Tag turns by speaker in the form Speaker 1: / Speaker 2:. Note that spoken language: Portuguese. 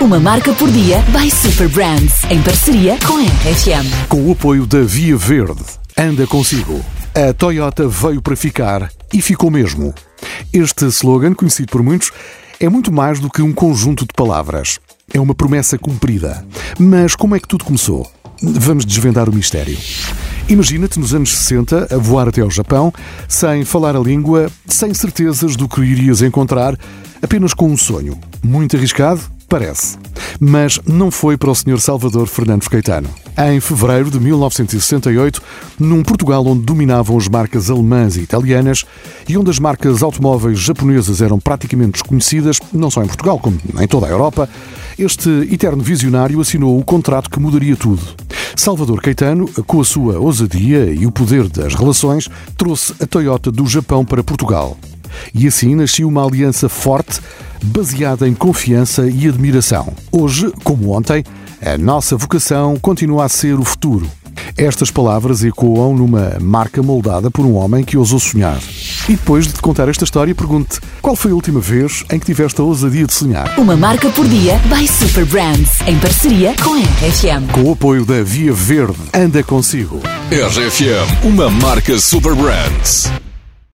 Speaker 1: Uma marca por dia by Super Brands, em parceria com a RFM.
Speaker 2: Com o apoio da Via Verde, anda consigo. A Toyota veio para ficar e ficou mesmo. Este slogan, conhecido por muitos, é muito mais do que um conjunto de palavras. É uma promessa cumprida. Mas como é que tudo começou? Vamos desvendar o mistério. Imagina-te nos anos 60 a voar até ao Japão, sem falar a língua, sem certezas do que irias encontrar, apenas com um sonho. Muito arriscado? Parece. Mas não foi para o Sr. Salvador Fernandes Caetano. Em fevereiro de 1968, num Portugal onde dominavam as marcas alemãs e italianas e onde as marcas automóveis japonesas eram praticamente desconhecidas, não só em Portugal, como em toda a Europa, este eterno visionário assinou o contrato que mudaria tudo. Salvador Caetano, com a sua ousadia e o poder das relações, trouxe a Toyota do Japão para Portugal. E assim nasceu uma aliança forte, baseada em confiança e admiração. Hoje, como ontem, a nossa vocação continua a ser o futuro. Estas palavras ecoam numa marca moldada por um homem que ousou sonhar. E depois de te contar esta história, pergunto-te qual foi a última vez em que tiveste a ousadia de sonhar?
Speaker 1: Uma marca por dia by Super Brands, em parceria com a RFM.
Speaker 2: Com o apoio da Via Verde, anda consigo.
Speaker 3: RFM, uma marca Super Brands.